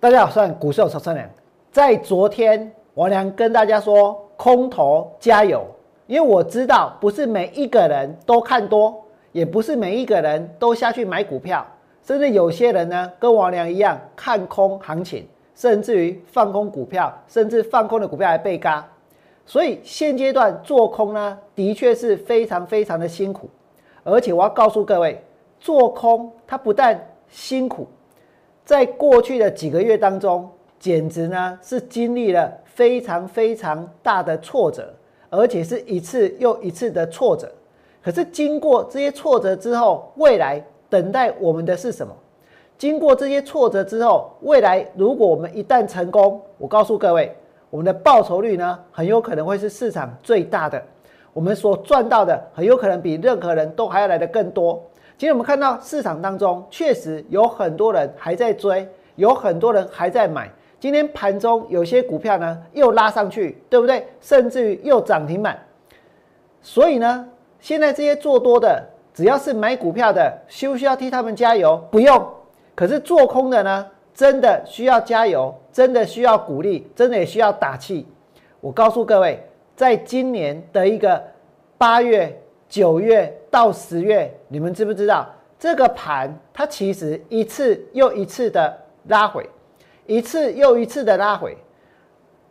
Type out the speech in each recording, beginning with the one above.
大家好，我是股市有超良。在昨天，王良跟大家说，空头加油，因为我知道不是每一个人都看多，也不是每一个人都下去买股票，甚至有些人呢，跟王良一样看空行情，甚至于放空股票，甚至放空的股票还被嘎。所以现阶段做空呢，的确是非常非常的辛苦，而且我要告诉各位，做空它不但辛苦。在过去的几个月当中，简直呢是经历了非常非常大的挫折，而且是一次又一次的挫折。可是经过这些挫折之后，未来等待我们的是什么？经过这些挫折之后，未来如果我们一旦成功，我告诉各位，我们的报酬率呢，很有可能会是市场最大的，我们所赚到的很有可能比任何人都还要来的更多。今天我们看到市场当中确实有很多人还在追，有很多人还在买。今天盘中有些股票呢又拉上去，对不对？甚至于又涨停板。所以呢，现在这些做多的，只要是买股票的，需不需要替他们加油？不用。可是做空的呢，真的需要加油，真的需要鼓励，真的也需要打气。我告诉各位，在今年的一个八月。九月到十月，你们知不知道这个盘它其实一次又一次的拉回，一次又一次的拉回，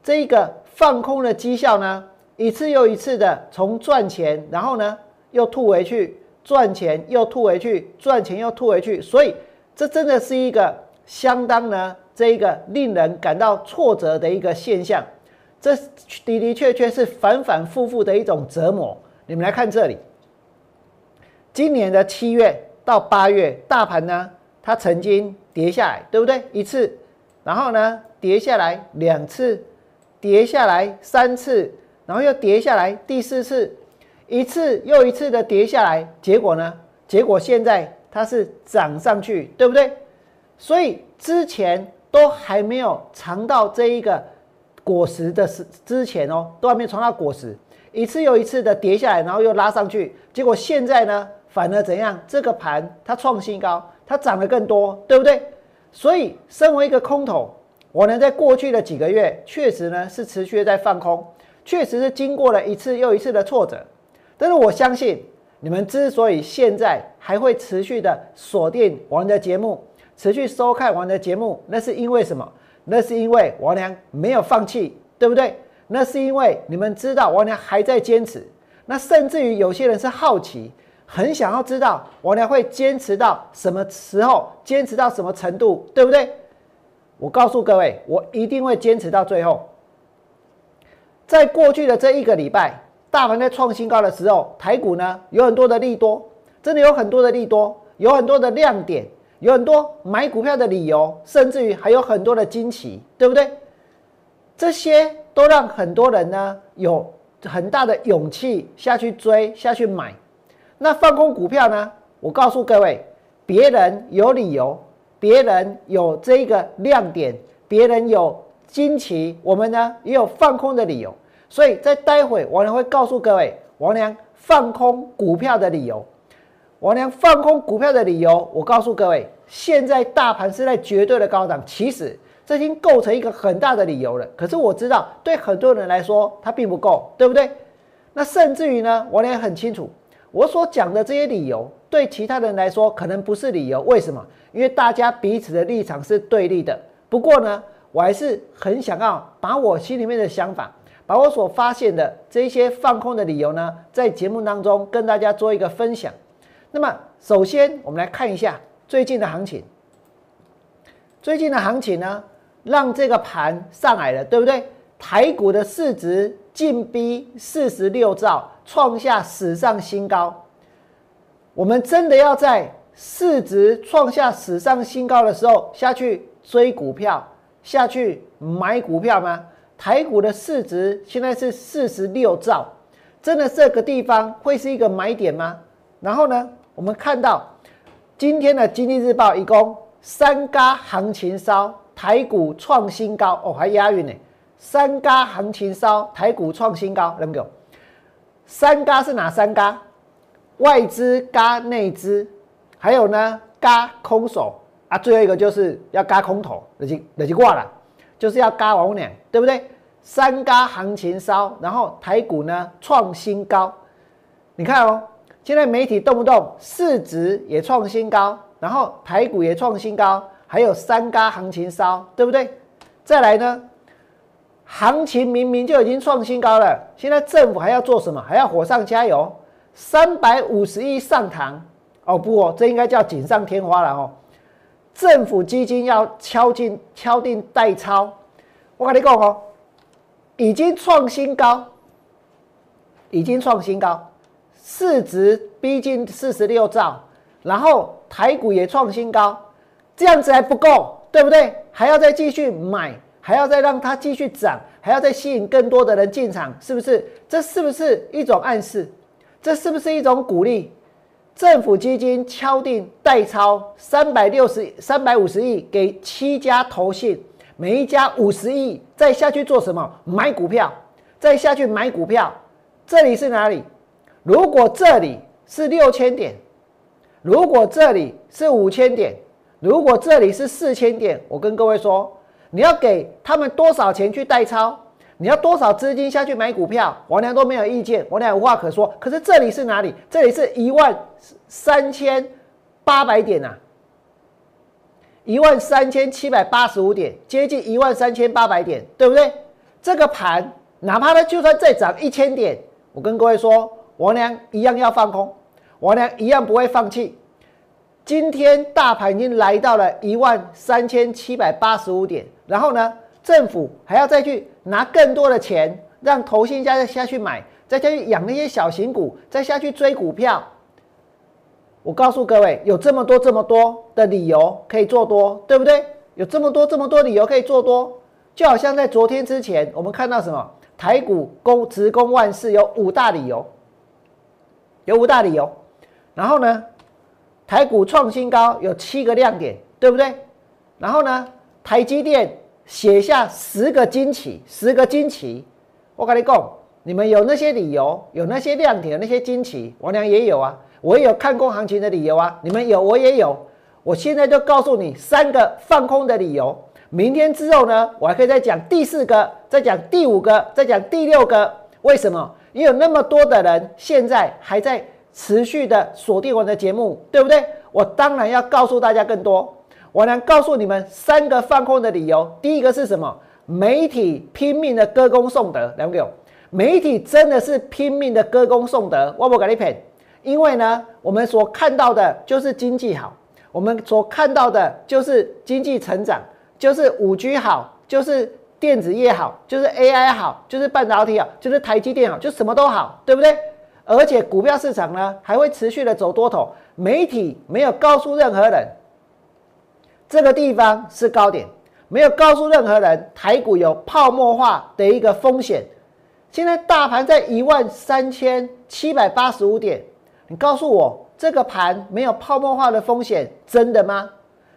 这一个放空的绩效呢，一次又一次的从赚钱，然后呢又吐回去，赚钱又吐回去，赚钱又吐回去，所以这真的是一个相当呢这一个令人感到挫折的一个现象，这的的确确是反反复复的一种折磨。你们来看这里。今年的七月到八月，大盘呢，它曾经跌下来，对不对？一次，然后呢，跌下来两次，跌下来三次，然后又跌下来第四次，一次又一次的跌下来，结果呢？结果现在它是涨上去，对不对？所以之前都还没有尝到这一个果实的时之前哦，都还没尝到果实，一次又一次的跌下来，然后又拉上去，结果现在呢？反而怎样？这个盘它创新高，它涨得更多，对不对？所以，身为一个空头，我呢在过去的几个月，确实呢是持续在放空，确实是经过了一次又一次的挫折。但是我相信，你们之所以现在还会持续的锁定我的节目，持续收看我的节目，那是因为什么？那是因为王良没有放弃，对不对？那是因为你们知道王良还在坚持。那甚至于有些人是好奇。很想要知道我呢会坚持到什么时候，坚持到什么程度，对不对？我告诉各位，我一定会坚持到最后。在过去的这一个礼拜，大盘在创新高的时候，台股呢有很多的利多，真的有很多的利多，有很多的亮点，有很多买股票的理由，甚至于还有很多的惊奇，对不对？这些都让很多人呢有很大的勇气下去追，下去买。那放空股票呢？我告诉各位，别人有理由，别人有这个亮点，别人有惊奇，我们呢也有放空的理由。所以在待会，王良会告诉各位，王良放空股票的理由。王良放空股票的理由，我告诉各位，现在大盘是在绝对的高档，其实这已经构成一个很大的理由了。可是我知道，对很多人来说，它并不够，对不对？那甚至于呢，王良很清楚。我所讲的这些理由，对其他人来说可能不是理由。为什么？因为大家彼此的立场是对立的。不过呢，我还是很想要把我心里面的想法，把我所发现的这些放空的理由呢，在节目当中跟大家做一个分享。那么，首先我们来看一下最近的行情。最近的行情呢，让这个盘上来了，对不对？台股的市值近逼四十六兆。创下史上新高，我们真的要在市值创下史上新高的时候下去追股票、下去买股票吗？台股的市值现在是四十六兆，真的这个地方会是一个买点吗？然后呢，我们看到今天的经济日报一共三嘎行情烧，台股创新高哦，还押韵呢，三嘎行情烧，台股创新高，能够。三嘎是哪三嘎？外资嘎内资，还有呢嘎空手，啊，最后一个就是要嘎空头，那就那就挂了，就是要嘎王两，对不对？三嘎行情烧，然后台股呢创新高，你看哦，现在媒体动不动市值也创新高，然后台股也创新高，还有三嘎行情烧，对不对？再来呢，行情明明就已经创新高了，现在政府还要做什么？还要火上加油，三百五十亿上堂哦不哦，这应该叫锦上添花了哦。政府基金要敲进敲定代抄，我跟你讲哦。已经创新高，已经创新高，市值逼近四十六兆，然后台股也创新高，这样子还不够，对不对？还要再继续买，还要再让它继续涨，还要再吸引更多的人进场，是不是？这是不是一种暗示？这是不是一种鼓励？政府基金敲定代抄三百六十三百五十亿给七家投信。每一家五十亿，再下去做什么？买股票，再下去买股票。这里是哪里？如果这里是六千点，如果这里是五千点，如果这里是四千点，我跟各位说，你要给他们多少钱去代抄？你要多少资金下去买股票？王良都没有意见，王良无话可说。可是这里是哪里？这里是一万三千八百点呐。一万三千七百八十五点，接近一万三千八百点，对不对？这个盘，哪怕它就算再涨一千点，我跟各位说，王良一样要放空，王良一样不会放弃。今天大盘已经来到了一万三千七百八十五点，然后呢，政府还要再去拿更多的钱，让投信家再下去买，再下去养那些小型股，再下去追股票。我告诉各位，有这么多这么多的理由可以做多，对不对？有这么多这么多理由可以做多，就好像在昨天之前，我们看到什么？台股攻直攻万事有五大理由，有五大理由。然后呢，台股创新高有七个亮点，对不对？然后呢，台积电写下十个惊奇，十个惊奇。我跟你讲，你们有那些理由，有那些亮点，有那些惊奇，王良也有啊。我也有看空行情的理由啊，你们有，我也有。我现在就告诉你三个放空的理由。明天之后呢，我还可以再讲第四个，再讲第五个，再讲第六个。为什么？因为有那么多的人现在还在持续的锁定我的节目，对不对？我当然要告诉大家更多。我能告诉你们三个放空的理由。第一个是什么？媒体拼命的歌功颂德，两个媒体真的是拼命的歌功颂德。我不给你骗。因为呢，我们所看到的就是经济好，我们所看到的就是经济成长，就是五 G 好，就是电子业好，就是 AI 好，就是半导体好，就是台积电好，就什么都好，对不对？而且股票市场呢还会持续的走多头，媒体没有告诉任何人这个地方是高点，没有告诉任何人台股有泡沫化的一个风险。现在大盘在一万三千七百八十五点。你告诉我，这个盘没有泡沫化的风险，真的吗？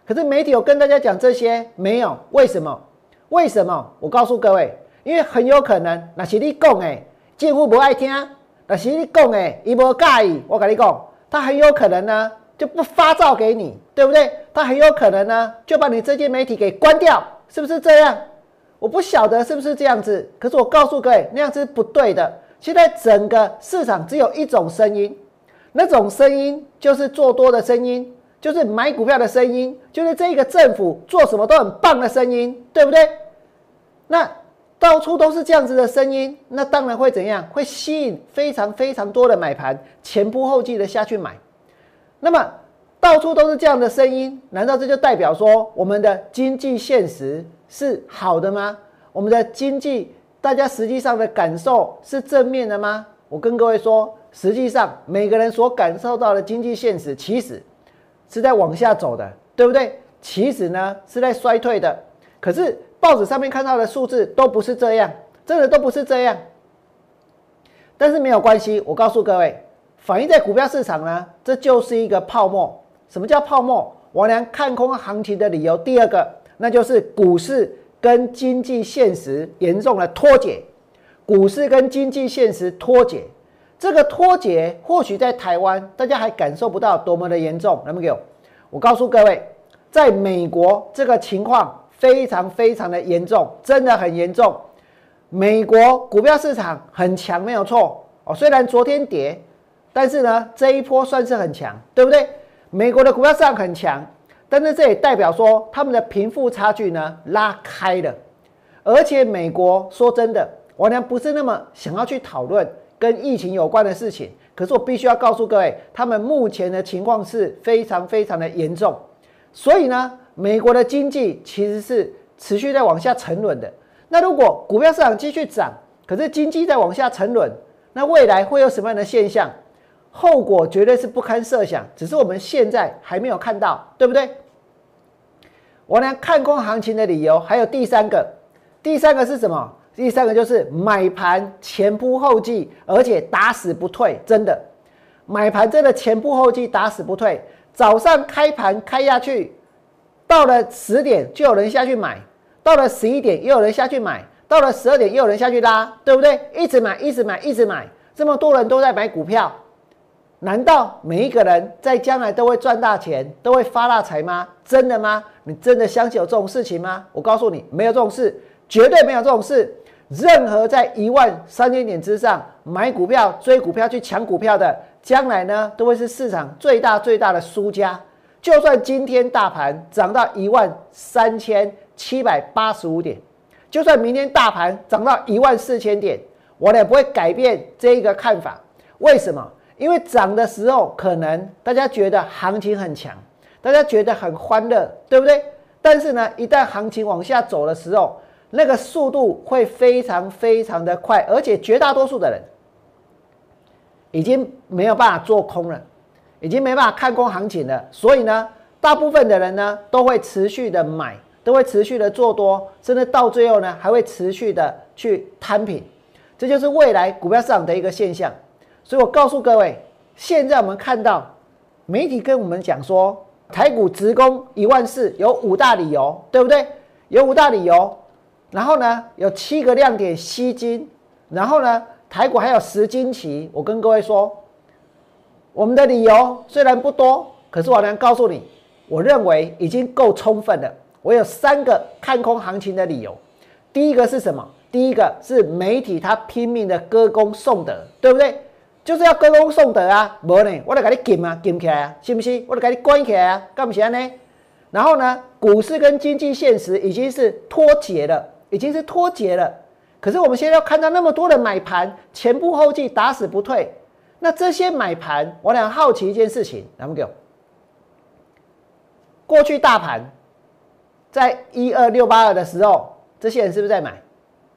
可是媒体有跟大家讲这些，没有？为什么？为什么？我告诉各位，因为很有可能，那是你讲的，政府不爱听；那是你讲的，伊不介意。我跟你讲，他很有可能呢，就不发照给你，对不对？他很有可能呢，就把你这些媒体给关掉，是不是这样？我不晓得是不是这样子，可是我告诉各位，那样子是不对的。现在整个市场只有一种声音。那种声音就是做多的声音，就是买股票的声音，就是这个政府做什么都很棒的声音，对不对？那到处都是这样子的声音，那当然会怎样？会吸引非常非常多的买盘，前仆后继的下去买。那么到处都是这样的声音，难道这就代表说我们的经济现实是好的吗？我们的经济大家实际上的感受是正面的吗？我跟各位说。实际上，每个人所感受到的经济现实，其实是在往下走的，对不对？其实呢，是在衰退的。可是报纸上面看到的数字都不是这样，真的都不是这样。但是没有关系，我告诉各位，反映在股票市场呢，这就是一个泡沫。什么叫泡沫？我俩看空行情的理由，第二个，那就是股市跟经济现实严重的脱节，股市跟经济现实脱节。这个脱节或许在台湾大家还感受不到多么的严重。那么给我，我告诉各位，在美国这个情况非常非常的严重，真的很严重。美国股票市场很强，没有错哦。虽然昨天跌，但是呢，这一波算是很强，对不对？美国的股票市场很强，但是这也代表说他们的贫富差距呢拉开了。而且美国说真的，我呢不是那么想要去讨论跟疫情有关的事情，可是我必须要告诉各位，他们目前的情况是非常非常的严重。所以呢，美国的经济其实是持续在往下沉沦的。那如果股票市场继续涨，可是经济在往下沉沦，那未来会有什么样的现象？后果绝对是不堪设想。只是我们现在还没有看到，对不对？我呢看空行情的理由还有第三个，第三个是什么？第三个就是买盘前仆后继，而且打死不退。真的，买盘真的前仆后继，打死不退。早上开盘开下去，到了十点就有人下去买，到了十一点又有人下去买，到了十二点又有人下去拉，对不对？一直买，一直买，一直买，这么多人都在买股票，难道每一个人在将来都会赚大钱，都会发大财吗？真的吗？你真的相信有这种事情吗？我告诉你，没有这种事，绝对没有这种事。任何在一万三千点之上买股票、追股票、去抢股票的。将来呢，都会是市场最大最大的输家。就算今天大盘涨到一万三千七百八十五点，就算明天大盘涨到一万四千点，我也不会改变这一个看法。为什么？因为涨的时候可能大家觉得行情很强，大家觉得很欢乐，对不对？但是呢，一旦行情往下走的时候，那个速度会非常非常的快，而且绝大多数的人。已经没有办法做空了，已经没办法看空行情了。所以呢，大部分的人呢都会持续的买，都会持续的做多，甚至到最后呢还会持续的去摊平。这就是未来股票市场的一个现象。所以我告诉各位，现在我们看到媒体跟我们讲说，台股直攻一万四有五大理由，对不对？有五大理由，然后呢有七个亮点吸金，然后呢？台股还有十金期，我跟各位说，我们的理由虽然不多，可是我能告诉你，我认为已经够充分了。我有三个看空行情的理由。第一个是什么？第一个是媒体他拼命的歌功颂德，对不对？就是要歌功颂德啊！无呢，我得给你禁啊，禁起来啊，信不信？我得给你关起来啊，干不起来呢？然后呢，股市跟经济现实已经是脱节了，已经是脱节了。可是我们现在要看到那么多的买盘，前仆后继，打死不退。那这些买盘，我俩好奇一件事情，来，们给我。过去大盘在一二六八二的时候，这些人是不是在买？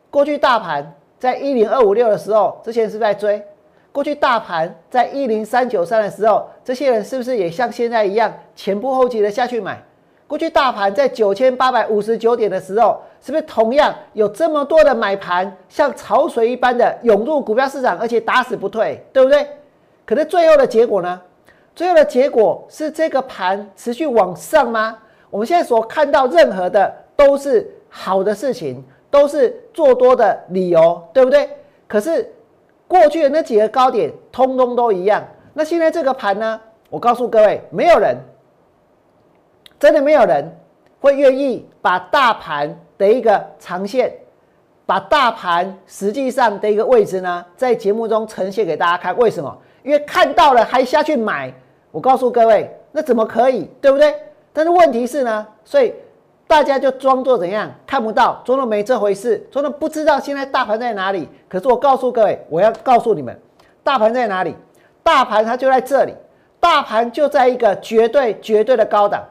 过去大盘在一零二五六的时候，这些人是不是在追？过去大盘在一零三九三的时候，这些人是不是也像现在一样前仆后继的下去买？过去大盘在九千八百五十九点的时候，是不是同样有这么多的买盘，像潮水一般的涌入股票市场，而且打死不退，对不对？可是最后的结果呢？最后的结果是这个盘持续往上吗？我们现在所看到任何的都是好的事情，都是做多的理由，对不对？可是过去的那几个高点通通都一样。那现在这个盘呢？我告诉各位，没有人。真的没有人会愿意把大盘的一个长线，把大盘实际上的一个位置呢，在节目中呈现给大家看。为什么？因为看到了还下去买。我告诉各位，那怎么可以？对不对？但是问题是呢，所以大家就装作怎样看不到，装作没这回事，装作不知道现在大盘在哪里。可是我告诉各位，我要告诉你们，大盘在哪里？大盘它就在这里，大盘就在一个绝对绝对的高档。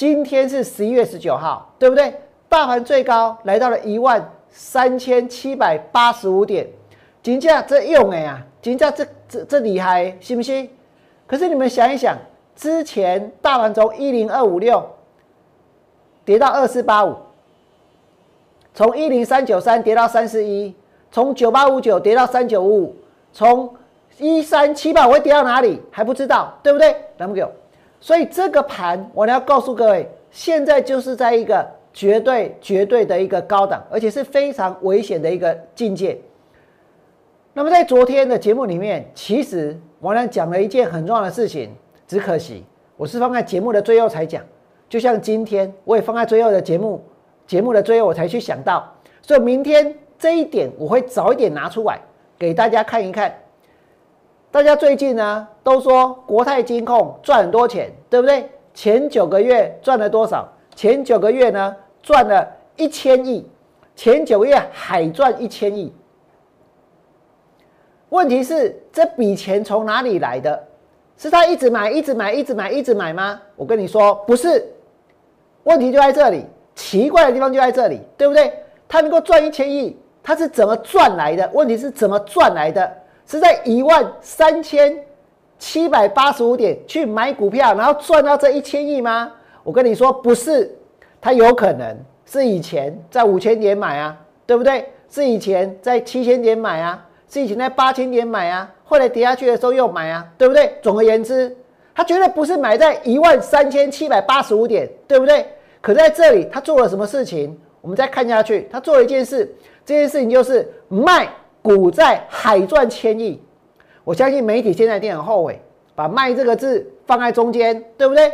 今天是十一月十九号，对不对？大盘最高来到了一万三千七百八十五点，金价这用哎呀，金价这这这厉害，信不信？可是你们想一想，之前大盘从一零二五六跌到二四八五，从一零三九三跌到三四一，从九八五九跌到三九五五，从一三七八会跌到哪里还不知道，对不对？来不给。所以这个盘，我要告诉各位，现在就是在一个绝对、绝对的一个高档，而且是非常危险的一个境界。那么在昨天的节目里面，其实我呢讲了一件很重要的事情，只可惜我是放在节目的最后才讲。就像今天我也放在最后的节目，节目的最后我才去想到，所以明天这一点我会早一点拿出来给大家看一看。大家最近呢都说国泰金控赚很多钱，对不对？前九个月赚了多少？前九个月呢赚了一千亿，前九个月海赚一千亿。问题是这笔钱从哪里来的？是他一直买、一直买、一直买、一直买吗？我跟你说不是，问题就在这里，奇怪的地方就在这里，对不对？他能够赚一千亿，他是怎么赚来的？问题是怎么赚来的？是在一万三千七百八十五点去买股票，然后赚到这一千亿吗？我跟你说不是，他有可能是以前在五千点买啊，对不对？是以前在七千点买啊，是以前在八千点买啊，后来跌下去的时候又买啊，对不对？总而言之，他绝对不是买在一万三千七百八十五点，对不对？可在这里他做了什么事情？我们再看下去，他做了一件事，这件事情就是卖。股债海赚千亿，我相信媒体现在一定很后悔，把“卖”这个字放在中间，对不对？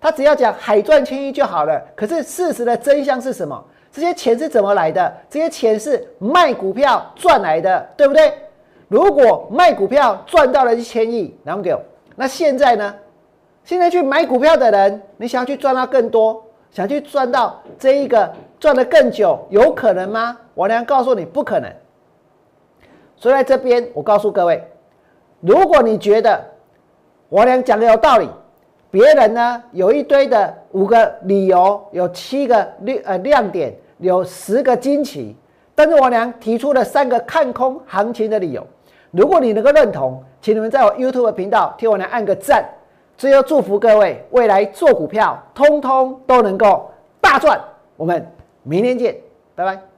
他只要讲海赚千亿就好了。可是事实的真相是什么？这些钱是怎么来的？这些钱是卖股票赚来的，对不对？如果卖股票赚到了一千亿，然后给我，那现在呢？现在去买股票的人，你想要去赚到更多，想去赚到这一个赚的更久，有可能吗？我娘告诉你，不可能。所以在这边，我告诉各位，如果你觉得我俩讲的有道理，别人呢有一堆的五个理由，有七个亮呃亮点，有十个惊奇，但是我俩提出了三个看空行情的理由。如果你能够认同，请你们在我 YouTube 频道替我俩按个赞。最后祝福各位未来做股票，通通都能够大赚。我们明天见，拜拜。